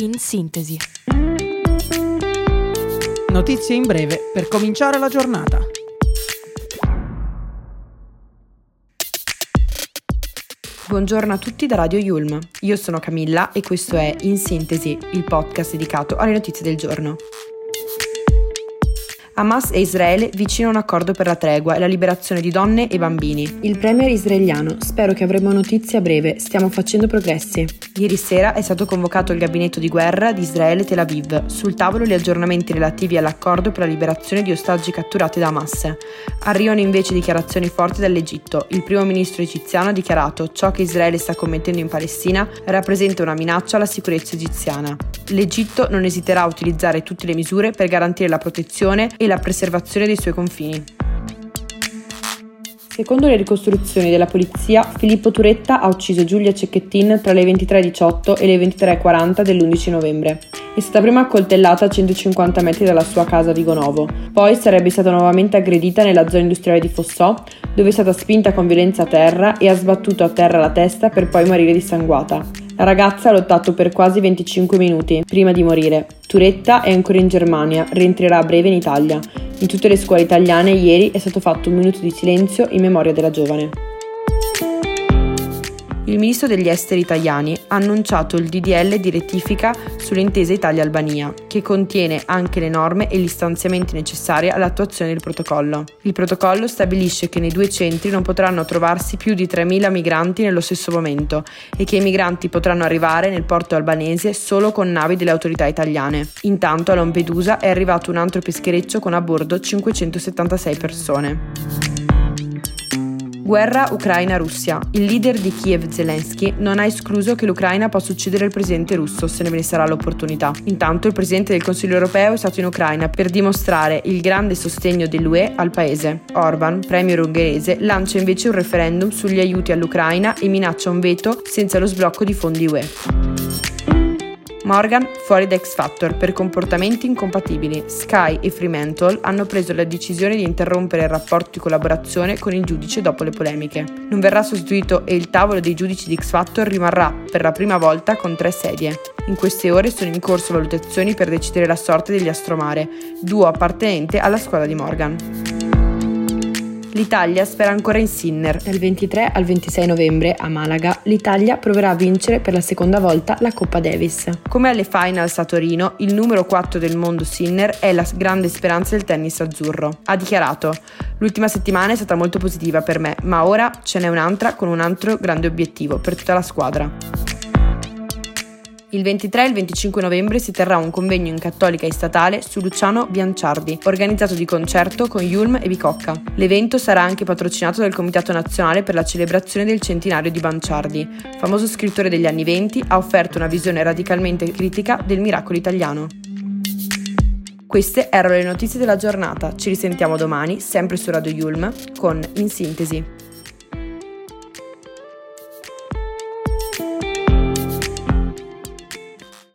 In sintesi. Notizie in breve per cominciare la giornata. Buongiorno a tutti da Radio Yulm. Io sono Camilla e questo è In Sintesi, il podcast dedicato alle notizie del giorno. Hamas e Israele vicino a un accordo per la tregua e la liberazione di donne e bambini. Il premier israeliano, spero che avremo notizie a breve, stiamo facendo progressi. Ieri sera è stato convocato il gabinetto di guerra di Israele Tel Aviv. Sul tavolo gli aggiornamenti relativi all'accordo per la liberazione di ostaggi catturati da Hamas. Arrivano invece dichiarazioni forti dall'Egitto. Il primo ministro egiziano ha dichiarato ciò che Israele sta commettendo in Palestina rappresenta una minaccia alla sicurezza egiziana. L'Egitto non esiterà a utilizzare tutte le misure per garantire la protezione e la preservazione dei suoi confini. Secondo le ricostruzioni della polizia, Filippo Turetta ha ucciso Giulia Cecchettin tra le 23.18 e le 23.40 dell'11 novembre. È stata prima accoltellata a 150 metri dalla sua casa a Vigonovo, poi sarebbe stata nuovamente aggredita nella zona industriale di Fossò, dove è stata spinta con violenza a terra e ha sbattuto a terra la testa per poi morire dissanguata. La ragazza ha lottato per quasi 25 minuti prima di morire. Turetta è ancora in Germania, rientrerà a breve in Italia. In tutte le scuole italiane ieri è stato fatto un minuto di silenzio in memoria della giovane il ministro degli esteri italiani ha annunciato il DDL di rettifica sull'intesa Italia-Albania, che contiene anche le norme e gli stanziamenti necessari all'attuazione del protocollo. Il protocollo stabilisce che nei due centri non potranno trovarsi più di 3.000 migranti nello stesso momento e che i migranti potranno arrivare nel porto albanese solo con navi delle autorità italiane. Intanto a Lampedusa è arrivato un altro peschereccio con a bordo 576 persone. Guerra Ucraina-Russia. Il leader di Kiev Zelensky non ha escluso che l'Ucraina possa uccidere il presidente russo se ne sarà l'opportunità. Intanto il presidente del Consiglio europeo è stato in Ucraina per dimostrare il grande sostegno dell'UE al paese. Orban, premier ungherese, lancia invece un referendum sugli aiuti all'Ucraina e minaccia un veto senza lo sblocco di fondi UE. Morgan fuori da X Factor per comportamenti incompatibili. Sky e Fremantle hanno preso la decisione di interrompere il rapporto di collaborazione con il giudice dopo le polemiche. Non verrà sostituito e il tavolo dei giudici di X Factor rimarrà per la prima volta con tre sedie. In queste ore sono in corso valutazioni per decidere la sorte degli Astromare, duo appartenente alla squadra di Morgan. L'Italia spera ancora in Sinner. Dal 23 al 26 novembre a Malaga l'Italia proverà a vincere per la seconda volta la Coppa Davis. Come alle finals a Torino, il numero 4 del mondo Sinner è la grande speranza del tennis azzurro. Ha dichiarato: L'ultima settimana è stata molto positiva per me, ma ora ce n'è un'altra con un altro grande obiettivo per tutta la squadra. Il 23 e il 25 novembre si terrà un convegno in cattolica e statale su Luciano Bianciardi, organizzato di concerto con Yulm e Bicocca. L'evento sarà anche patrocinato dal Comitato Nazionale per la celebrazione del centenario di Banciardi. Famoso scrittore degli anni 20, ha offerto una visione radicalmente critica del miracolo italiano. Queste erano le notizie della giornata. Ci risentiamo domani, sempre su Radio Yulm, con In Sintesi.